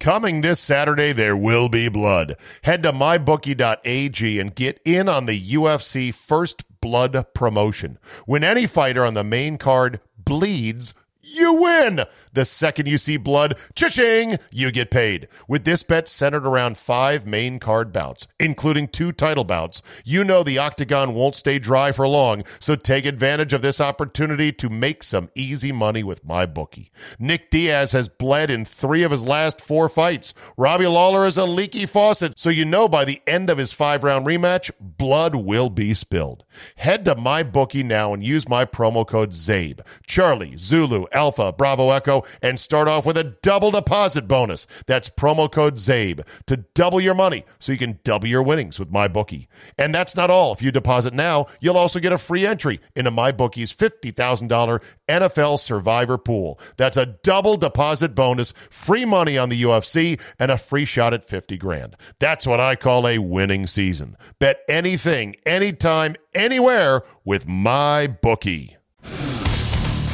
Coming this Saturday, there will be blood. Head to mybookie.ag and get in on the UFC First Blood promotion. When any fighter on the main card bleeds, you win. The second you see blood, cha-ching, you get paid. With this bet centered around five main card bouts, including two title bouts, you know the octagon won't stay dry for long, so take advantage of this opportunity to make some easy money with my bookie. Nick Diaz has bled in three of his last four fights. Robbie Lawler is a leaky faucet, so you know by the end of his five-round rematch, blood will be spilled. Head to my bookie now and use my promo code ZABE. Charlie, Zulu, Alpha, Bravo, Echo, and start off with a double deposit bonus. That's promo code ZABE to double your money so you can double your winnings with my bookie. And that's not all. If you deposit now, you'll also get a free entry into my bookie's $50,000 NFL Survivor Pool. That's a double deposit bonus, free money on the UFC, and a free shot at 50 grand. That's what I call a winning season. Bet anything, anytime, anywhere with my bookie.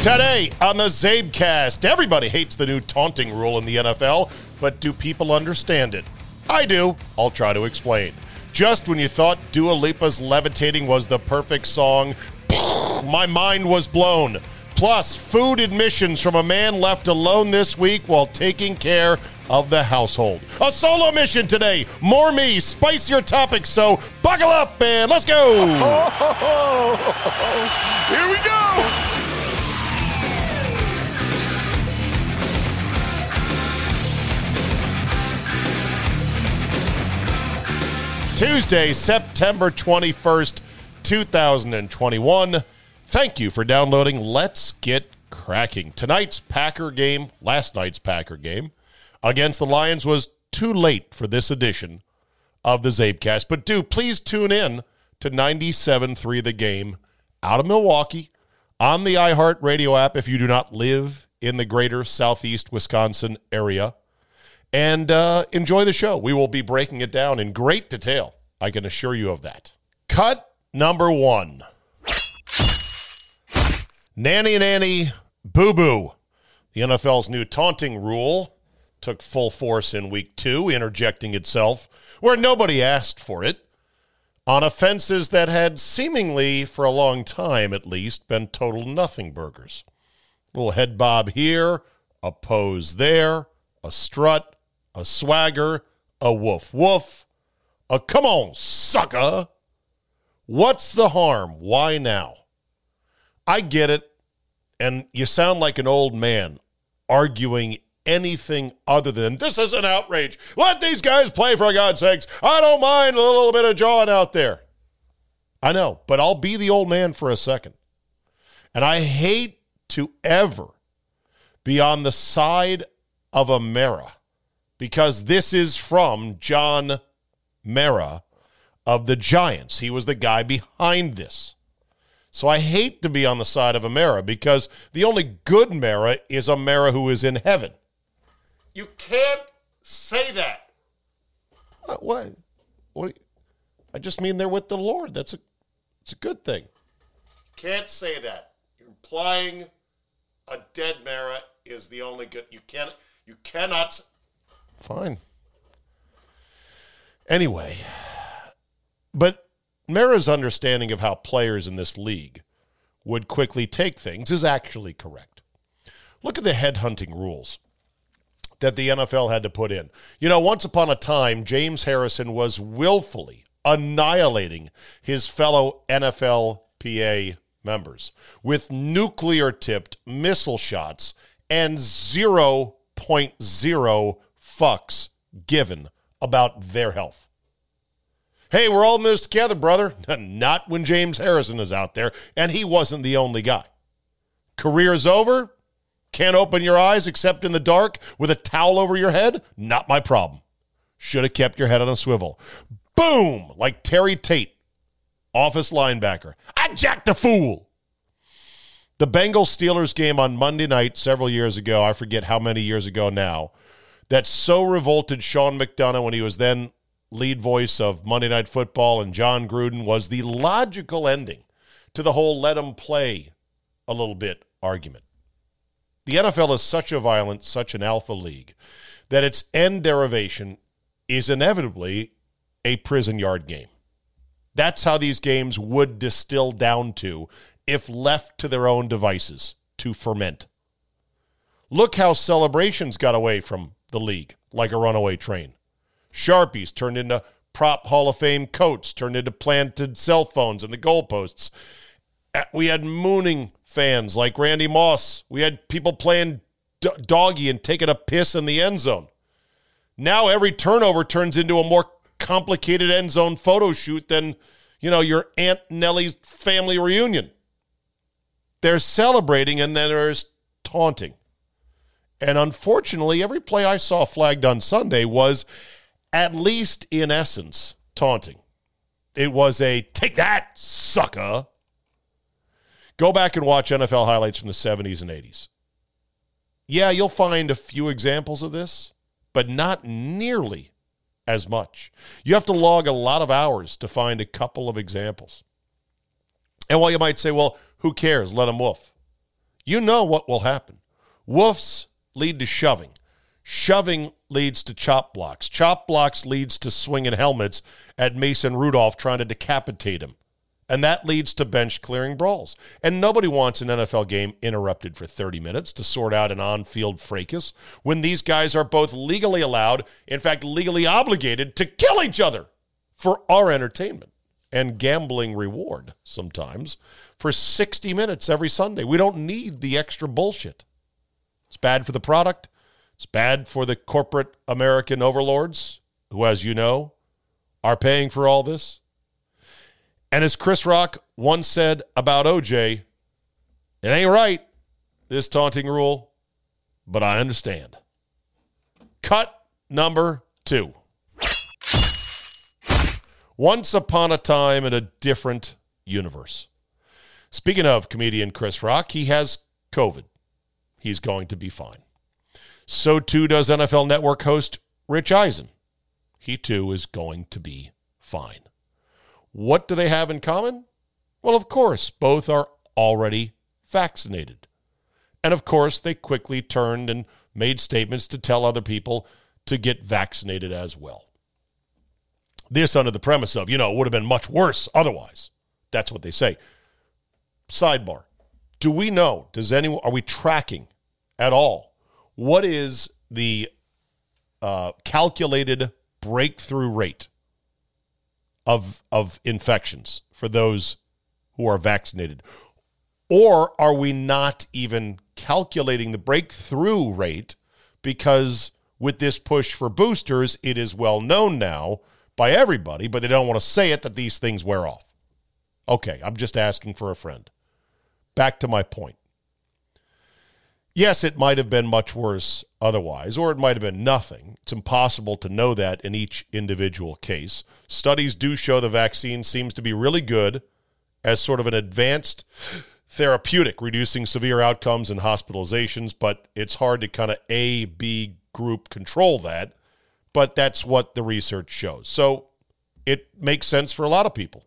Today on the Zabecast, everybody hates the new taunting rule in the NFL, but do people understand it? I do. I'll try to explain. Just when you thought Dua Lipa's Levitating was the perfect song, my mind was blown. Plus, food admissions from a man left alone this week while taking care of the household. A solo mission today. More me, spicier topics. So buckle up and let's go. Here we go. Tuesday, September 21st, 2021. Thank you for downloading Let's Get Cracking. Tonight's Packer game, last night's Packer game against the Lions was too late for this edition of the Zabecast. But do please tune in to 97.3 The Game out of Milwaukee on the iHeartRadio app if you do not live in the greater southeast Wisconsin area and uh, enjoy the show. We will be breaking it down in great detail. I can assure you of that. Cut number one Nanny Nanny Boo Boo. The NFL's new taunting rule took full force in week two, interjecting itself where nobody asked for it on offenses that had seemingly, for a long time at least, been total nothing burgers. A little head bob here, a pose there, a strut, a swagger, a woof woof, a come on, sucker. What's the harm? Why now? I get it. And you sound like an old man arguing anything other than this is an outrage. Let these guys play for God's sakes. I don't mind a little bit of jawing out there. I know, but I'll be the old man for a second. And I hate to ever be on the side of a Mara because this is from John Mara of the Giants. He was the guy behind this. So I hate to be on the side of a Mara because the only good Mara is a Mara who is in heaven. You can't say that. What? What? what I just mean they're with the Lord. That's a, it's a good thing. Can't say that. You're implying a dead Mara is the only good. You can't. You cannot. Fine. Anyway, but Mara's understanding of how players in this league would quickly take things is actually correct. Look at the headhunting rules that the NFL had to put in. You know, once upon a time, James Harrison was willfully annihilating his fellow NFLPA members with nuclear tipped missile shots and 0.0 fucks given about their health. Hey, we're all in this together, brother. Not when James Harrison is out there, and he wasn't the only guy. Career's over. Can't open your eyes except in the dark with a towel over your head? Not my problem. Should have kept your head on a swivel. Boom! Like Terry Tate, office linebacker. I jacked a fool. The Bengals Steelers game on Monday night several years ago, I forget how many years ago now, that so revolted Sean McDonough when he was then lead voice of Monday Night Football and Jon Gruden was the logical ending to the whole let him play a little bit argument. The NFL is such a violent, such an alpha league that its end derivation is inevitably a prison yard game. That's how these games would distill down to if left to their own devices to ferment. Look how celebrations got away from the league like a runaway train. Sharpies turned into prop Hall of Fame coats, turned into planted cell phones in the goalposts. Uh, we had mooning fans like Randy Moss. We had people playing doggy and taking a piss in the end zone. Now every turnover turns into a more complicated end zone photo shoot than, you know, your Aunt Nellie's family reunion. There's celebrating and then there's taunting. And unfortunately, every play I saw flagged on Sunday was, at least in essence, taunting. It was a take that, sucker. Go back and watch NFL highlights from the 70s and 80s. Yeah, you'll find a few examples of this, but not nearly as much. You have to log a lot of hours to find a couple of examples. And while you might say, well, who cares? Let them woof. You know what will happen. Woofs lead to shoving. Shoving leads to chop blocks. Chop blocks leads to swinging helmets at Mason Rudolph trying to decapitate him. And that leads to bench clearing brawls. And nobody wants an NFL game interrupted for 30 minutes to sort out an on field fracas when these guys are both legally allowed, in fact, legally obligated to kill each other for our entertainment and gambling reward sometimes for 60 minutes every Sunday. We don't need the extra bullshit. It's bad for the product. It's bad for the corporate American overlords who, as you know, are paying for all this. And as Chris Rock once said about OJ, it ain't right, this taunting rule, but I understand. Cut number two. Once upon a time in a different universe. Speaking of comedian Chris Rock, he has COVID. He's going to be fine. So too does NFL Network host Rich Eisen. He too is going to be fine. What do they have in common? Well, of course, both are already vaccinated. And of course, they quickly turned and made statements to tell other people to get vaccinated as well. This under the premise of, you know, it would have been much worse otherwise. That's what they say. Sidebar. Do we know, does anyone, are we tracking at all? What is the uh, calculated breakthrough rate of of infections for those who are vaccinated? Or are we not even calculating the breakthrough rate because with this push for boosters, it is well known now by everybody, but they don't want to say it that these things wear off. Okay, I'm just asking for a friend. Back to my point. Yes, it might have been much worse otherwise, or it might have been nothing. It's impossible to know that in each individual case. Studies do show the vaccine seems to be really good as sort of an advanced therapeutic, reducing severe outcomes and hospitalizations, but it's hard to kind of A, B group control that. But that's what the research shows. So it makes sense for a lot of people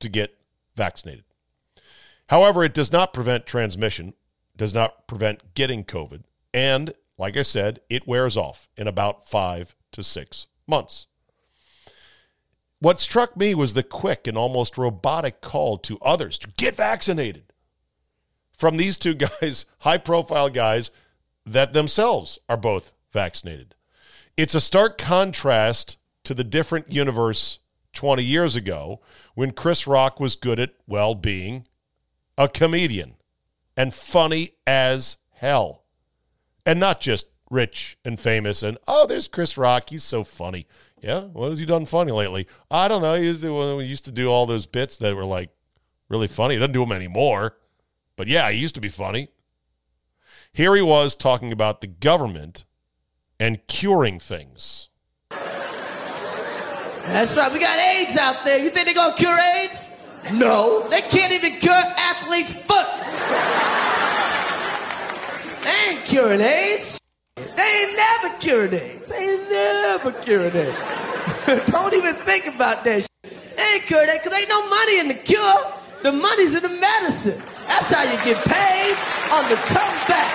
to get vaccinated. However, it does not prevent transmission does not prevent getting COVID. And like I said, it wears off in about five to six months. What struck me was the quick and almost robotic call to others to get vaccinated from these two guys, high profile guys that themselves are both vaccinated. It's a stark contrast to the different universe 20 years ago when Chris Rock was good at, well, being a comedian and funny as hell. And not just rich and famous and, oh, there's Chris Rock. He's so funny. Yeah. What has he done funny lately? I don't know. He used to, we used to do all those bits that were like really funny. He doesn't do them anymore. But yeah, he used to be funny. Here he was talking about the government and curing things. That's right. We got AIDS out there. You think they're going to cure AIDS? No. They can't even cure athlete's foot. They ain't curing AIDS. They ain't never cured AIDS. They ain't never cured AIDS. Don't even think about that shit. They ain't cured AIDS because ain't no money in the cure. The money's in the medicine. That's how you get paid on the comeback.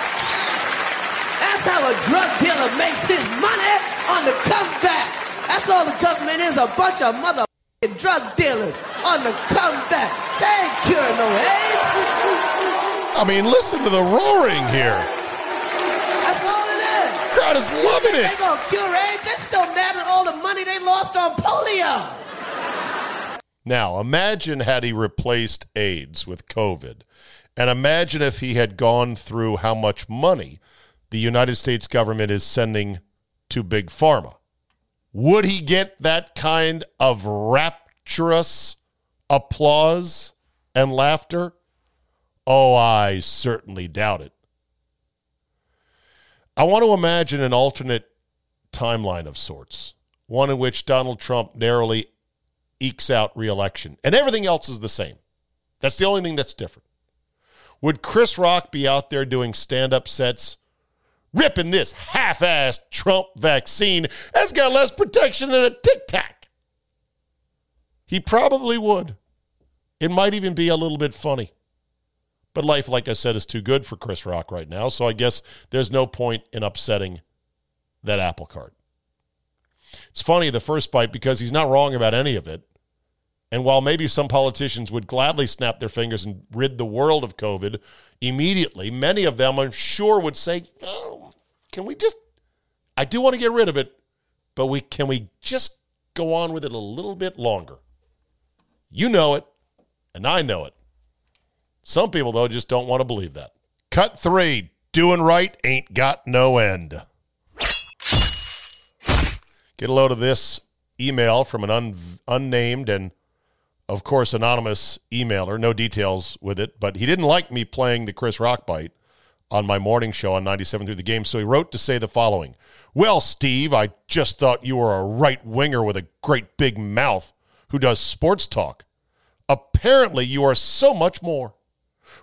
That's how a drug dealer makes his money on the comeback. That's all the government is, a bunch of mother drug dealers on the comeback. They ain't curing no AIDS. I mean, listen to the roaring here. That's all it is. Crowd is loving it. They gonna cure AIDS. They're still mad at all the money they lost on polio. Now, imagine had he replaced AIDS with COVID, and imagine if he had gone through how much money the United States government is sending to Big Pharma. Would he get that kind of rapturous applause and laughter? Oh, I certainly doubt it. I want to imagine an alternate timeline of sorts, one in which Donald Trump narrowly ekes out reelection, and everything else is the same. That's the only thing that's different. Would Chris Rock be out there doing stand up sets, ripping this half assed Trump vaccine that's got less protection than a tic tac? He probably would. It might even be a little bit funny. But life, like I said, is too good for Chris Rock right now, so I guess there's no point in upsetting that apple cart. It's funny, the first bite, because he's not wrong about any of it. And while maybe some politicians would gladly snap their fingers and rid the world of COVID immediately, many of them, I'm sure, would say, oh, can we just, I do want to get rid of it, but we can we just go on with it a little bit longer? You know it, and I know it. Some people, though, just don't want to believe that. Cut three doing right ain't got no end. Get a load of this email from an un- unnamed and, of course, anonymous emailer. No details with it, but he didn't like me playing the Chris Rock bite on my morning show on 97 through the game. So he wrote to say the following Well, Steve, I just thought you were a right winger with a great big mouth who does sports talk. Apparently, you are so much more.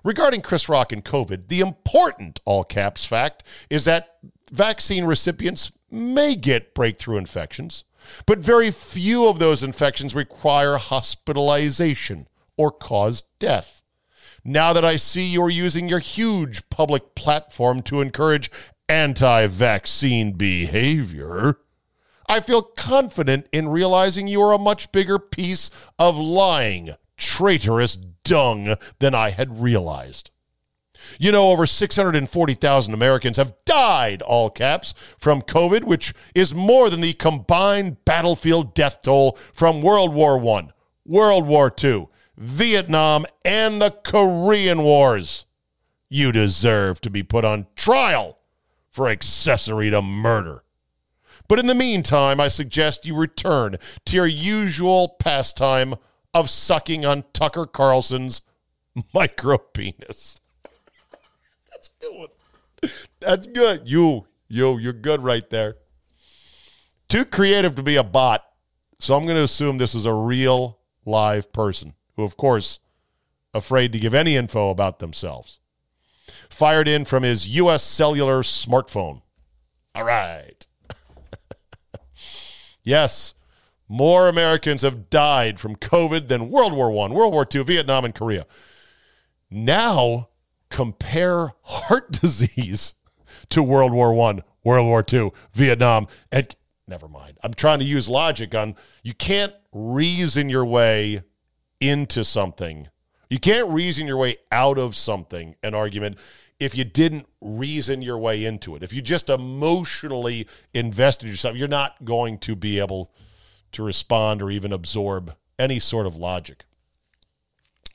Regarding Chris Rock and COVID, the important all caps fact is that vaccine recipients may get breakthrough infections, but very few of those infections require hospitalization or cause death. Now that I see you're using your huge public platform to encourage anti vaccine behavior, I feel confident in realizing you are a much bigger piece of lying, traitorous dung than I had realized. You know, over 640,000 Americans have died, all caps, from COVID, which is more than the combined battlefield death toll from World War I, World War II, Vietnam, and the Korean Wars. You deserve to be put on trial for accessory to murder. But in the meantime, I suggest you return to your usual pastime of sucking on Tucker Carlson's micro penis. That's good one. That's good. You, you, you're good right there. Too creative to be a bot. So I'm going to assume this is a real live person who, of course, afraid to give any info about themselves. Fired in from his U.S. cellular smartphone. All right. yes, more Americans have died from COVID than World War I, World War II, Vietnam, and Korea. Now, compare heart disease to World War I, World War II, Vietnam, and never mind. I'm trying to use logic on you can't reason your way into something. You can't reason your way out of something, an argument, if you didn't reason your way into it. If you just emotionally invested yourself, you're not going to be able to respond or even absorb any sort of logic.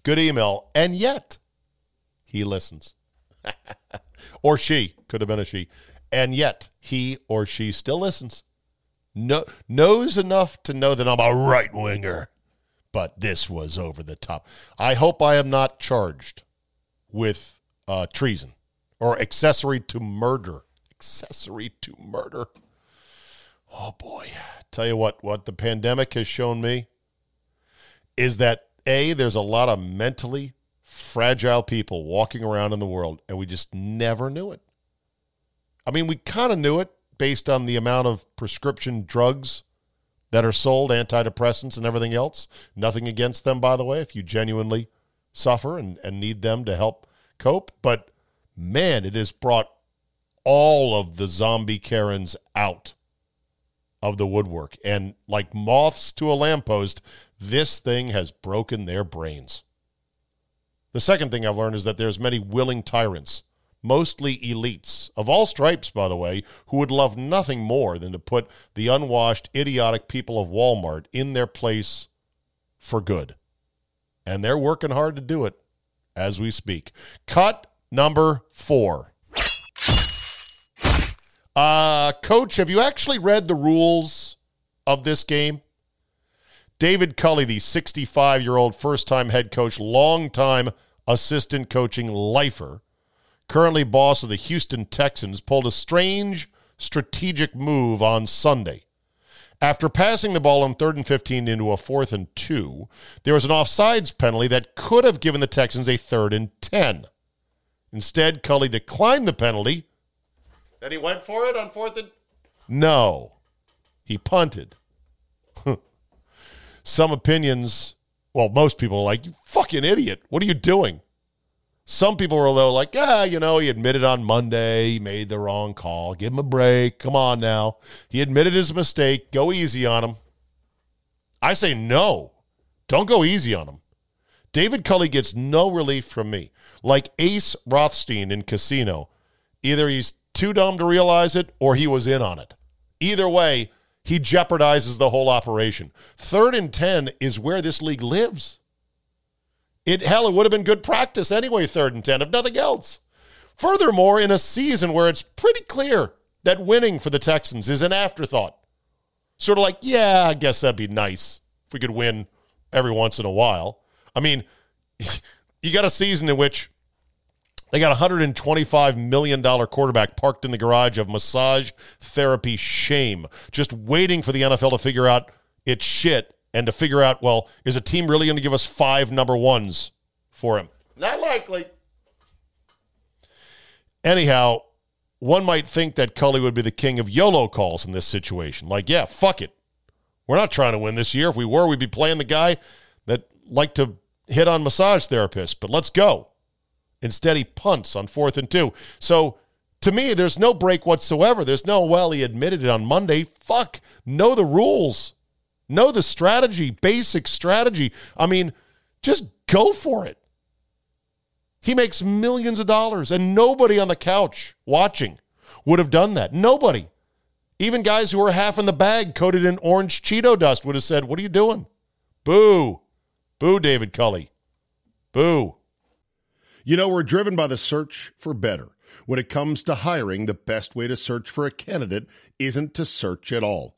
Good email. And yet, he listens. or she, could have been a she. And yet, he or she still listens. No, knows enough to know that I'm a right winger. But this was over the top. I hope I am not charged with uh, treason or accessory to murder. Accessory to murder. Oh boy. Tell you what, what the pandemic has shown me is that A, there's a lot of mentally fragile people walking around in the world, and we just never knew it. I mean, we kind of knew it based on the amount of prescription drugs that are sold, antidepressants and everything else. Nothing against them, by the way, if you genuinely suffer and, and need them to help cope. But man, it has brought all of the zombie Karens out of the woodwork. And like moths to a lamppost, this thing has broken their brains. The second thing I've learned is that there's many willing tyrants, mostly elites, of all stripes, by the way, who would love nothing more than to put the unwashed, idiotic people of Walmart in their place for good. And they're working hard to do it as we speak. Cut number four. Uh, Coach, have you actually read the rules of this game? David Culley, the 65 year old first time head coach, long-time assistant coaching lifer, currently boss of the Houston Texans, pulled a strange strategic move on Sunday. After passing the ball on third and 15 into a fourth and two, there was an offsides penalty that could have given the Texans a third and 10. Instead, Culley declined the penalty. And he went for it on fourth and. No, he punted. Some opinions, well, most people are like, you fucking idiot. What are you doing? Some people were though like, ah, you know, he admitted on Monday he made the wrong call. Give him a break. Come on now. He admitted his mistake. Go easy on him. I say no. Don't go easy on him. David Culley gets no relief from me. Like Ace Rothstein in Casino, either he's too dumb to realize it or he was in on it. Either way, he jeopardizes the whole operation. Third and 10 is where this league lives. It hell, it would have been good practice anyway, third and 10, if nothing else. Furthermore, in a season where it's pretty clear that winning for the Texans is an afterthought. Sort of like, yeah, I guess that'd be nice if we could win every once in a while. I mean, you got a season in which they got a $125 million quarterback parked in the garage of massage therapy shame, just waiting for the NFL to figure out its shit and to figure out, well, is a team really going to give us five number ones for him? Not likely. Anyhow, one might think that Culley would be the king of YOLO calls in this situation. Like, yeah, fuck it. We're not trying to win this year. If we were, we'd be playing the guy that liked to hit on massage therapists, but let's go. Instead, he punts on fourth and two. So to me, there's no break whatsoever. There's no, well, he admitted it on Monday. Fuck. Know the rules, know the strategy, basic strategy. I mean, just go for it. He makes millions of dollars, and nobody on the couch watching would have done that. Nobody. Even guys who were half in the bag coated in orange Cheeto dust would have said, What are you doing? Boo. Boo, David Culley. Boo. You know, we're driven by the search for better. When it comes to hiring, the best way to search for a candidate isn't to search at all.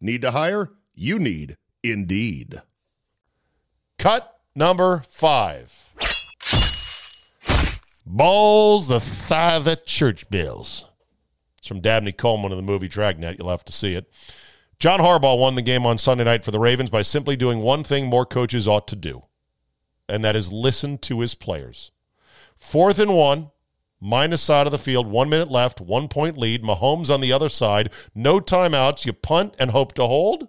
Need to hire? You need Indeed. Cut number five. Balls the thigh the church bills. It's from Dabney Coleman in the movie Dragnet. You'll have to see it. John Harbaugh won the game on Sunday night for the Ravens by simply doing one thing more coaches ought to do, and that is listen to his players. Fourth and one, minus side of the field, one minute left, one point lead. Mahomes on the other side, no timeouts. You punt and hope to hold.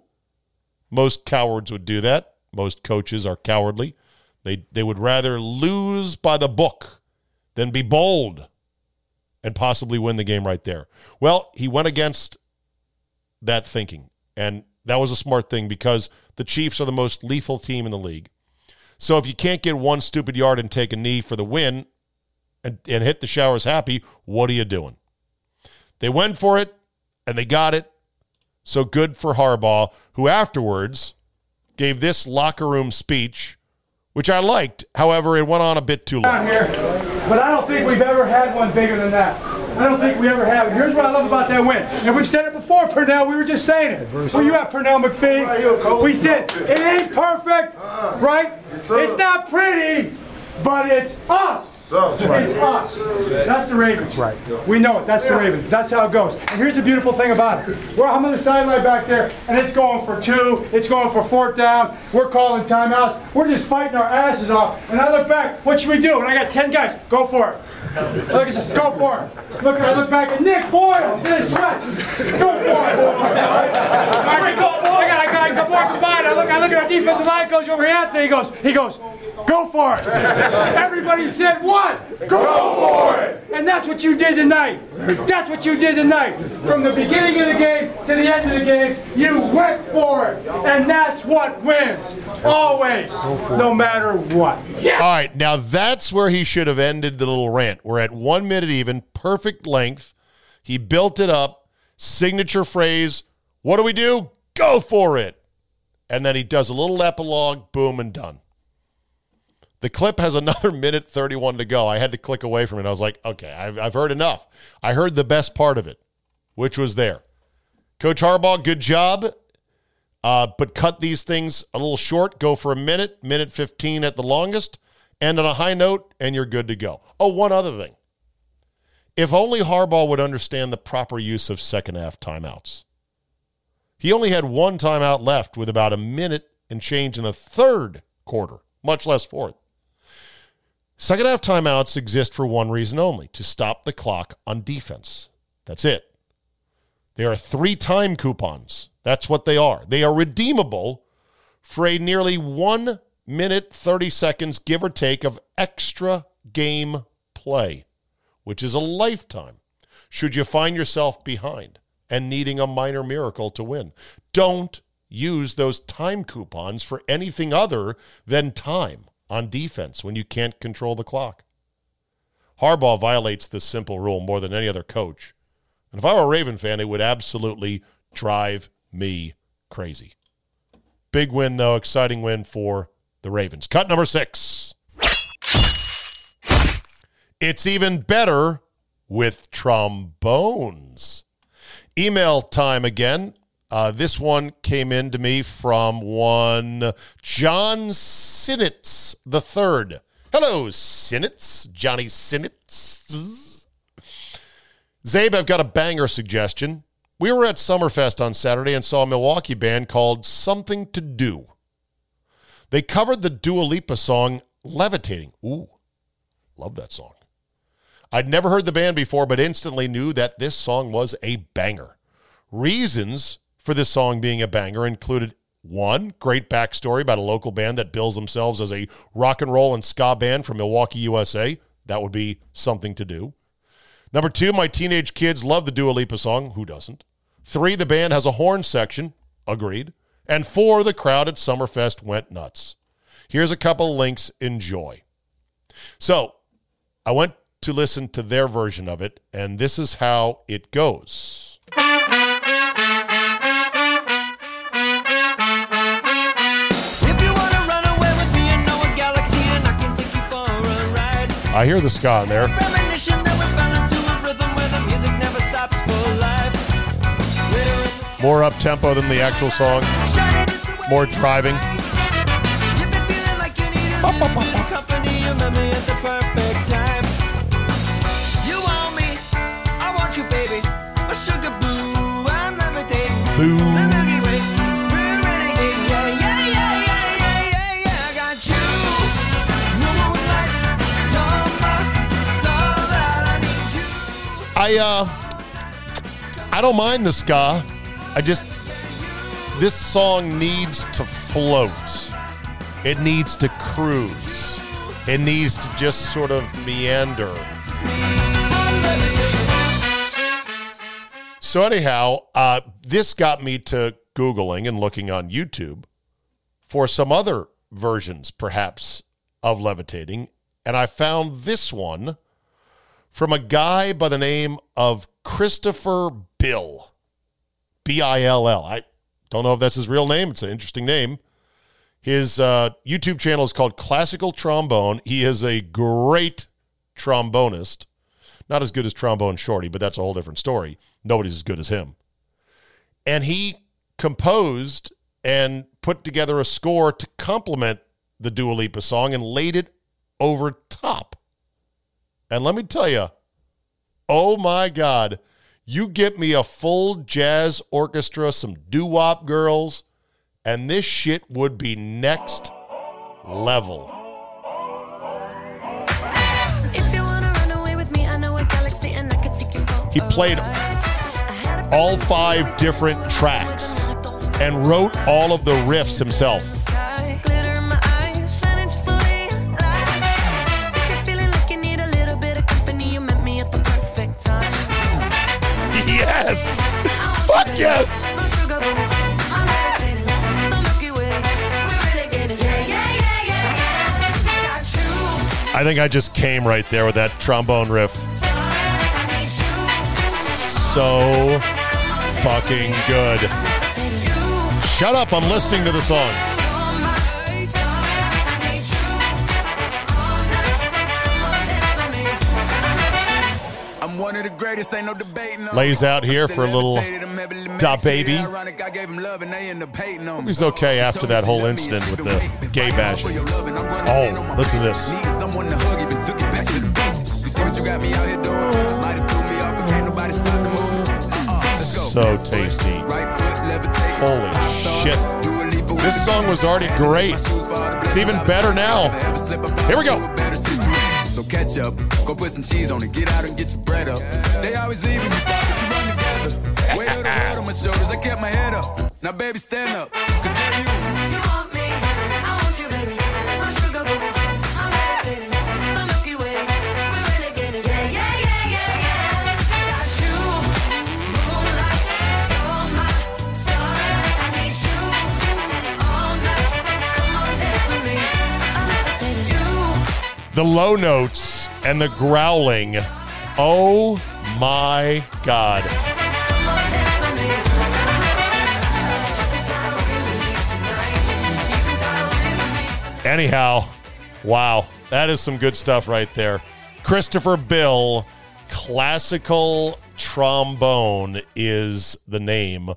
Most cowards would do that. Most coaches are cowardly. They, they would rather lose by the book than be bold and possibly win the game right there. Well, he went against that thinking, and that was a smart thing because the Chiefs are the most lethal team in the league. So if you can't get one stupid yard and take a knee for the win and, and hit the showers happy, what are you doing? They went for it and they got it. So good for Harbaugh, who afterwards gave this locker room speech, which I liked. However, it went on a bit too long. Here, but I don't think we've ever had one bigger than that. I don't think we ever have. Here's what I love about that win. And we've said it before, Pernell. We were just saying it. Where you at, Pernell McPhee? We said it ain't perfect, right? It's not pretty, but it's us. It's us. That's the Ravens. Right. We know it. That's the Ravens. That's how it goes. And here's the beautiful thing about it. Well, I'm on the sideline back there, and it's going for two. It's going for fourth down. We're calling timeouts. We're just fighting our asses off. And I look back. What should we do? And I got ten guys. Go for it. Look, I said, go for it. Look, I look back at Nick Boyle. He's in his sweats. Go for it. I got, I got, I got more combined. I look, I look at our defensive line coach over here, Anthony. He goes, he goes, go for it. Everybody said what? Go for it. And that's what you did tonight. That's what you did tonight. From the beginning of the game to the end of the game, you went for it. And that's what wins. Always. No matter what. All right, now that's where he should have ended the little rant. We're at one minute even, perfect length. He built it up. Signature phrase. What do we do? Go for it. And then he does a little epilogue, boom, and done. The clip has another minute 31 to go. I had to click away from it. I was like, okay, I've, I've heard enough. I heard the best part of it, which was there. Coach Harbaugh, good job. Uh, but cut these things a little short. Go for a minute, minute 15 at the longest. End on a high note, and you're good to go. Oh, one other thing. If only Harbaugh would understand the proper use of second half timeouts. He only had one timeout left with about a minute and change in the third quarter, much less fourth. Second half timeouts exist for one reason only to stop the clock on defense. That's it. They are three time coupons. That's what they are. They are redeemable for a nearly one minute, 30 seconds, give or take, of extra game play, which is a lifetime. Should you find yourself behind and needing a minor miracle to win, don't use those time coupons for anything other than time on defense when you can't control the clock. Harbaugh violates this simple rule more than any other coach. And if I were a Raven fan, it would absolutely drive me crazy. Big win, though. Exciting win for the Ravens. Cut number six. It's even better with trombones. Email time again. Uh, this one came in to me from one John Sinitz the third. Hello, Sinitz, Johnny Sinitz. Zabe, I've got a banger suggestion. We were at Summerfest on Saturday and saw a Milwaukee band called Something to Do. They covered the Dua Lipa song Levitating. Ooh, love that song. I'd never heard the band before, but instantly knew that this song was a banger. Reasons for this song being a banger included one, great backstory about a local band that bills themselves as a rock and roll and ska band from Milwaukee, USA. That would be something to do. Number two, my teenage kids love the Dua Lipa song. Who doesn't? Three, the band has a horn section. Agreed. And four, the crowd at Summerfest went nuts. Here's a couple links. Enjoy. So I went to listen to their version of it, and this is how it goes. I hear the ska in there. More up tempo than the actual song. More driving. Boo. I uh I don't mind the ska. I just this song needs to float. It needs to cruise. It needs to just sort of meander. So anyhow, uh, this got me to googling and looking on YouTube for some other versions, perhaps, of levitating, and I found this one from a guy by the name of Christopher Bill. B I L L. I don't know if that's his real name. It's an interesting name. His uh, YouTube channel is called Classical Trombone. He is a great trombonist. Not as good as Trombone Shorty, but that's a whole different story. Nobody's as good as him. And he composed and put together a score to complement the Dua Lipa song and laid it over top. And let me tell you, oh my God, you get me a full jazz orchestra, some doo wop girls, and this shit would be next level. He played all five different tracks and wrote all of the riffs himself. Yes! I think I just came right there with that trombone riff. So fucking good. Shut up, I'm listening to the song. I'm one of the greatest, ain't no debating. on Lays out here for a little still levitated, I'm heavily DaBaby. Ironic, I gave him love and they end up hating on me. He's okay after that whole incident with the gay Fighting hard for bashing. your love and I'm running Oh, in on my listen to this. Needed someone to hug, even took it back to the basics. You see what you got me out here doing? Might have threw me off, but can't nobody stop the movement. Uh-uh. So tasty. Right foot levitating. Holy shit. Dua Lipa with This song was already great. My shoes for all the It's even better now. If I ever slip, I fall Here we go. So catch up, go put some cheese on it, get out and get your bread up. They always leaving you, but you run together. Weight of the world on my shoulders, I kept my head up. Now baby, stand up, cause baby, you. The low notes and the growling. Oh my God. Anyhow, wow, that is some good stuff right there. Christopher Bill, classical trombone is the name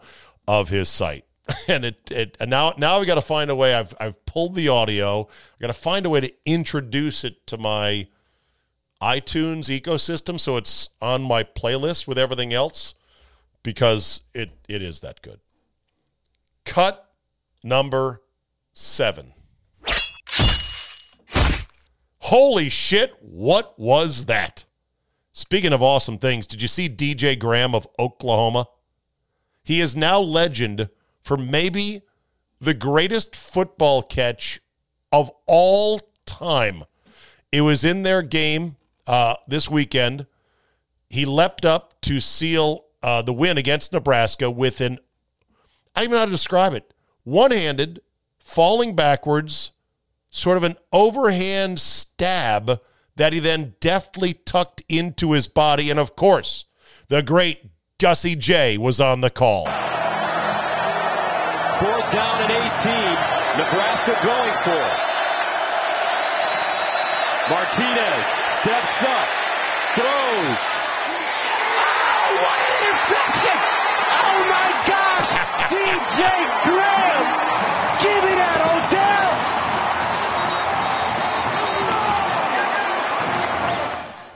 of his site. And it, it and now now we got to find a way. I've I've pulled the audio. I got to find a way to introduce it to my iTunes ecosystem so it's on my playlist with everything else because it it is that good. Cut number seven. Holy shit, what was that? Speaking of awesome things, did you see DJ Graham of Oklahoma? He is now legend for maybe the greatest football catch of all time. It was in their game uh, this weekend. He leapt up to seal uh, the win against Nebraska with an, I don't even know how to describe it, one handed, falling backwards, sort of an overhand stab that he then deftly tucked into his body. And of course, the great Gussie J was on the call. 18. Going for. Martinez steps up, throws. Oh, what an interception! Oh my gosh! DJ Graham! Give me that, Odell!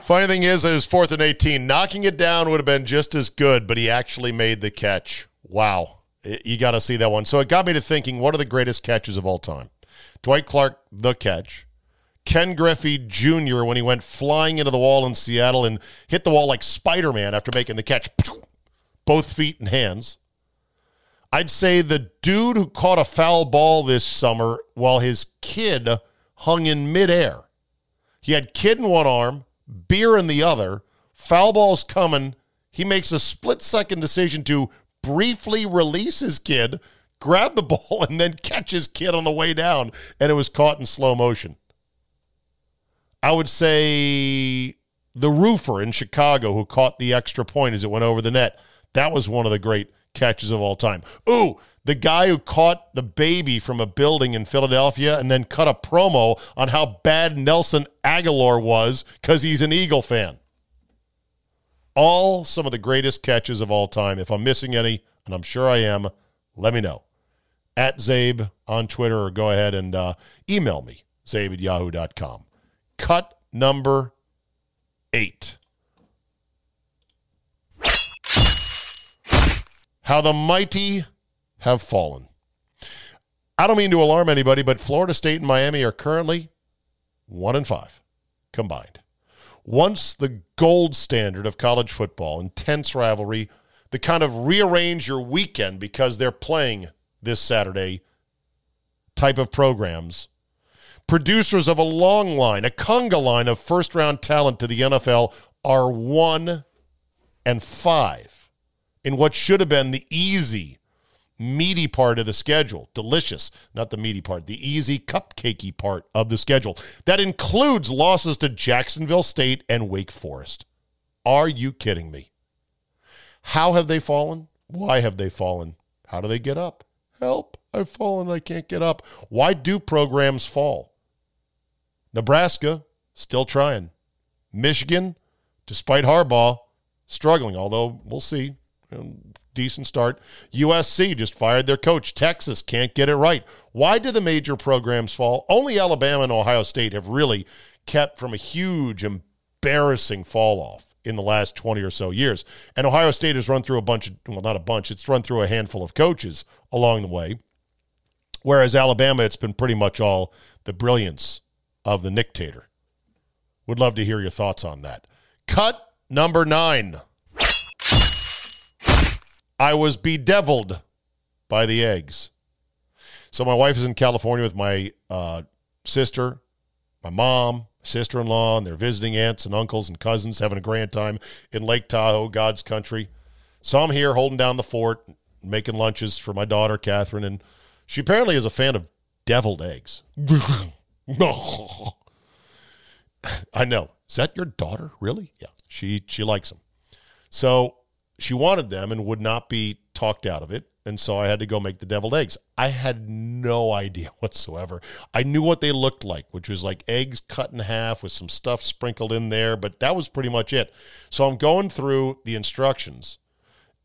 Funny thing is, it was fourth and 18. Knocking it down would have been just as good, but he actually made the catch. Wow. You got to see that one. So it got me to thinking what are the greatest catches of all time? Dwight Clark, the catch. Ken Griffey Jr., when he went flying into the wall in Seattle and hit the wall like Spider Man after making the catch, both feet and hands. I'd say the dude who caught a foul ball this summer while his kid hung in midair. He had kid in one arm, beer in the other, foul ball's coming. He makes a split second decision to briefly release his kid, grab the ball, and then catch his kid on the way down, and it was caught in slow motion. I would say the roofer in Chicago who caught the extra point as it went over the net. That was one of the great catches of all time. Ooh, the guy who caught the baby from a building in Philadelphia and then cut a promo on how bad Nelson Aguilar was because he's an Eagle fan. All some of the greatest catches of all time. If I'm missing any, and I'm sure I am, let me know. At Zabe on Twitter or go ahead and uh, email me, zabe at yahoo.com. Cut number eight. How the mighty have fallen. I don't mean to alarm anybody, but Florida State and Miami are currently one and five combined. Once the gold standard of college football, intense rivalry, the kind of rearrange your weekend because they're playing this Saturday type of programs. Producers of a long line, a conga line of first round talent to the NFL are one and five in what should have been the easy, meaty part of the schedule. Delicious, not the meaty part, the easy, cupcakey part of the schedule. That includes losses to Jacksonville State and Wake Forest. Are you kidding me? How have they fallen? Why have they fallen? How do they get up? Help, I've fallen, I can't get up. Why do programs fall? Nebraska, still trying. Michigan, despite Harbaugh, struggling, although we'll see. Um, decent start. USC just fired their coach. Texas can't get it right. Why do the major programs fall? Only Alabama and Ohio State have really kept from a huge, embarrassing fall off in the last 20 or so years. And Ohio State has run through a bunch of, well, not a bunch, it's run through a handful of coaches along the way. Whereas Alabama, it's been pretty much all the brilliance of the dictator. Would love to hear your thoughts on that. Cut number nine. I was bedeviled by the eggs. So my wife is in California with my uh, sister, my mom, sister-in-law, and they're visiting aunts and uncles and cousins, having a grand time in Lake Tahoe, God's country. So I'm here holding down the fort, making lunches for my daughter Catherine, and she apparently is a fan of deviled eggs. I know. Is that your daughter? Really? Yeah. She she likes them. So she wanted them and would not be talked out of it. And so I had to go make the deviled eggs. I had no idea whatsoever. I knew what they looked like, which was like eggs cut in half with some stuff sprinkled in there, but that was pretty much it. So I'm going through the instructions.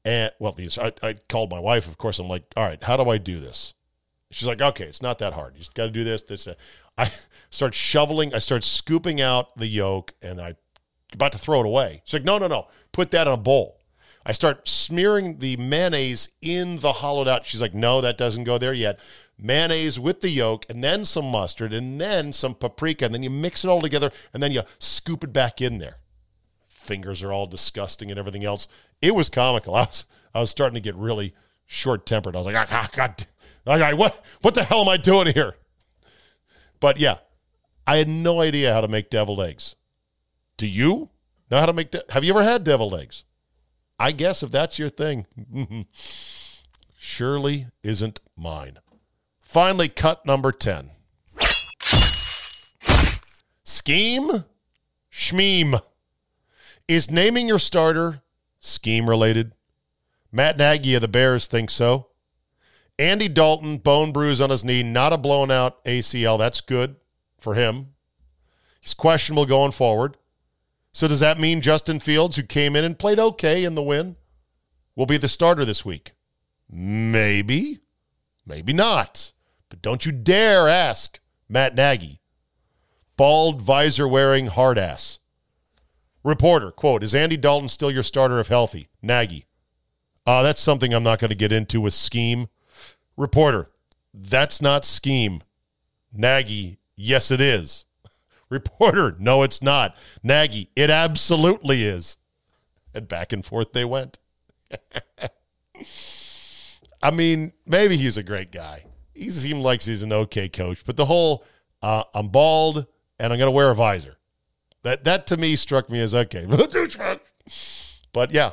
And well, these I, I called my wife, of course. I'm like, all right, how do I do this? She's like, okay, it's not that hard. You just got to do this, this. I start shoveling. I start scooping out the yolk, and I about to throw it away. She's like, no, no, no. Put that in a bowl. I start smearing the mayonnaise in the hollowed out. She's like, no, that doesn't go there yet. Mayonnaise with the yolk, and then some mustard, and then some paprika, and then you mix it all together, and then you scoop it back in there. Fingers are all disgusting and everything else. It was comical. I was I was starting to get really short tempered. I was like, ah, ah, God, God, what what the hell am I doing here? But yeah, I had no idea how to make deviled eggs. Do you know how to make? De- Have you ever had deviled eggs? I guess if that's your thing, surely isn't mine. Finally, cut number 10. Scheme? Schmeem. Is naming your starter scheme related? Matt Nagy of the Bears thinks so. Andy Dalton, bone bruise on his knee, not a blown out ACL. That's good for him. He's questionable going forward. So does that mean Justin Fields, who came in and played okay in the win, will be the starter this week? Maybe. Maybe not. But don't you dare ask Matt Nagy. Bald visor wearing hard ass. Reporter, quote, is Andy Dalton still your starter if healthy? Nagy. Uh, that's something I'm not going to get into with scheme. Reporter, that's not scheme. Nagy, yes, it is. Reporter, no, it's not. Nagy, it absolutely is. And back and forth they went. I mean, maybe he's a great guy. He seems like he's an okay coach, but the whole uh, I'm bald and I'm going to wear a visor. That that to me struck me as okay. but yeah,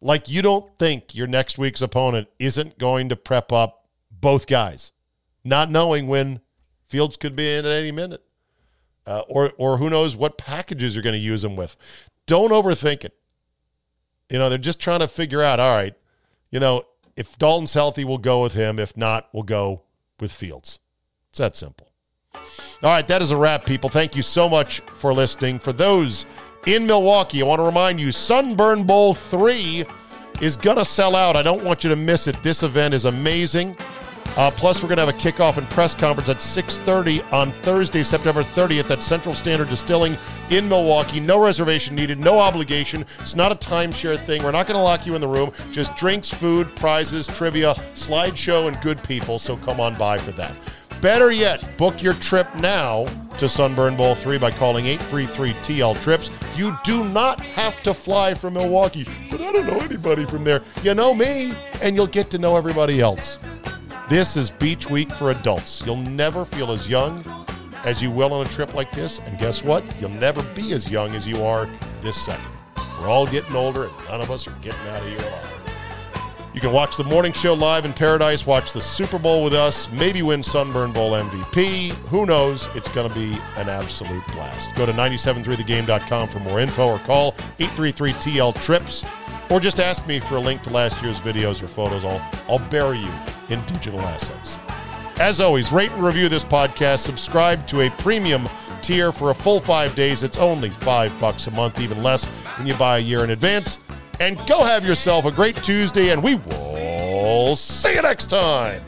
like you don't think your next week's opponent isn't going to prep up both guys, not knowing when Fields could be in at any minute, uh, or or who knows what packages you're going to use them with. Don't overthink it. You know, they're just trying to figure out. All right, you know, if Dalton's healthy, we'll go with him. If not, we'll go with Fields. It's that simple. All right, that is a wrap, people. Thank you so much for listening. For those in Milwaukee, I want to remind you Sunburn Bowl 3 is going to sell out. I don't want you to miss it. This event is amazing. Uh, plus, we're going to have a kickoff and press conference at 6.30 on Thursday, September 30th at Central Standard Distilling in Milwaukee. No reservation needed, no obligation. It's not a timeshare thing. We're not going to lock you in the room. Just drinks, food, prizes, trivia, slideshow, and good people. So come on by for that. Better yet, book your trip now to Sunburn Bowl 3 by calling 833-TL Trips. You do not have to fly from Milwaukee, but I don't know anybody from there. You know me, and you'll get to know everybody else. This is Beach Week for adults. You'll never feel as young as you will on a trip like this. And guess what? You'll never be as young as you are this second. We're all getting older, and none of us are getting out of here alive. You can watch the morning show live in paradise, watch the Super Bowl with us, maybe win Sunburn Bowl MVP. Who knows? It's going to be an absolute blast. Go to 973thegame.com for more info or call 833-TL-TRIPS or just ask me for a link to last year's videos or photos. I'll, I'll bury you in digital assets. As always, rate and review this podcast. Subscribe to a premium tier for a full five days. It's only five bucks a month, even less when you buy a year in advance. And go have yourself a great Tuesday, and we will see you next time.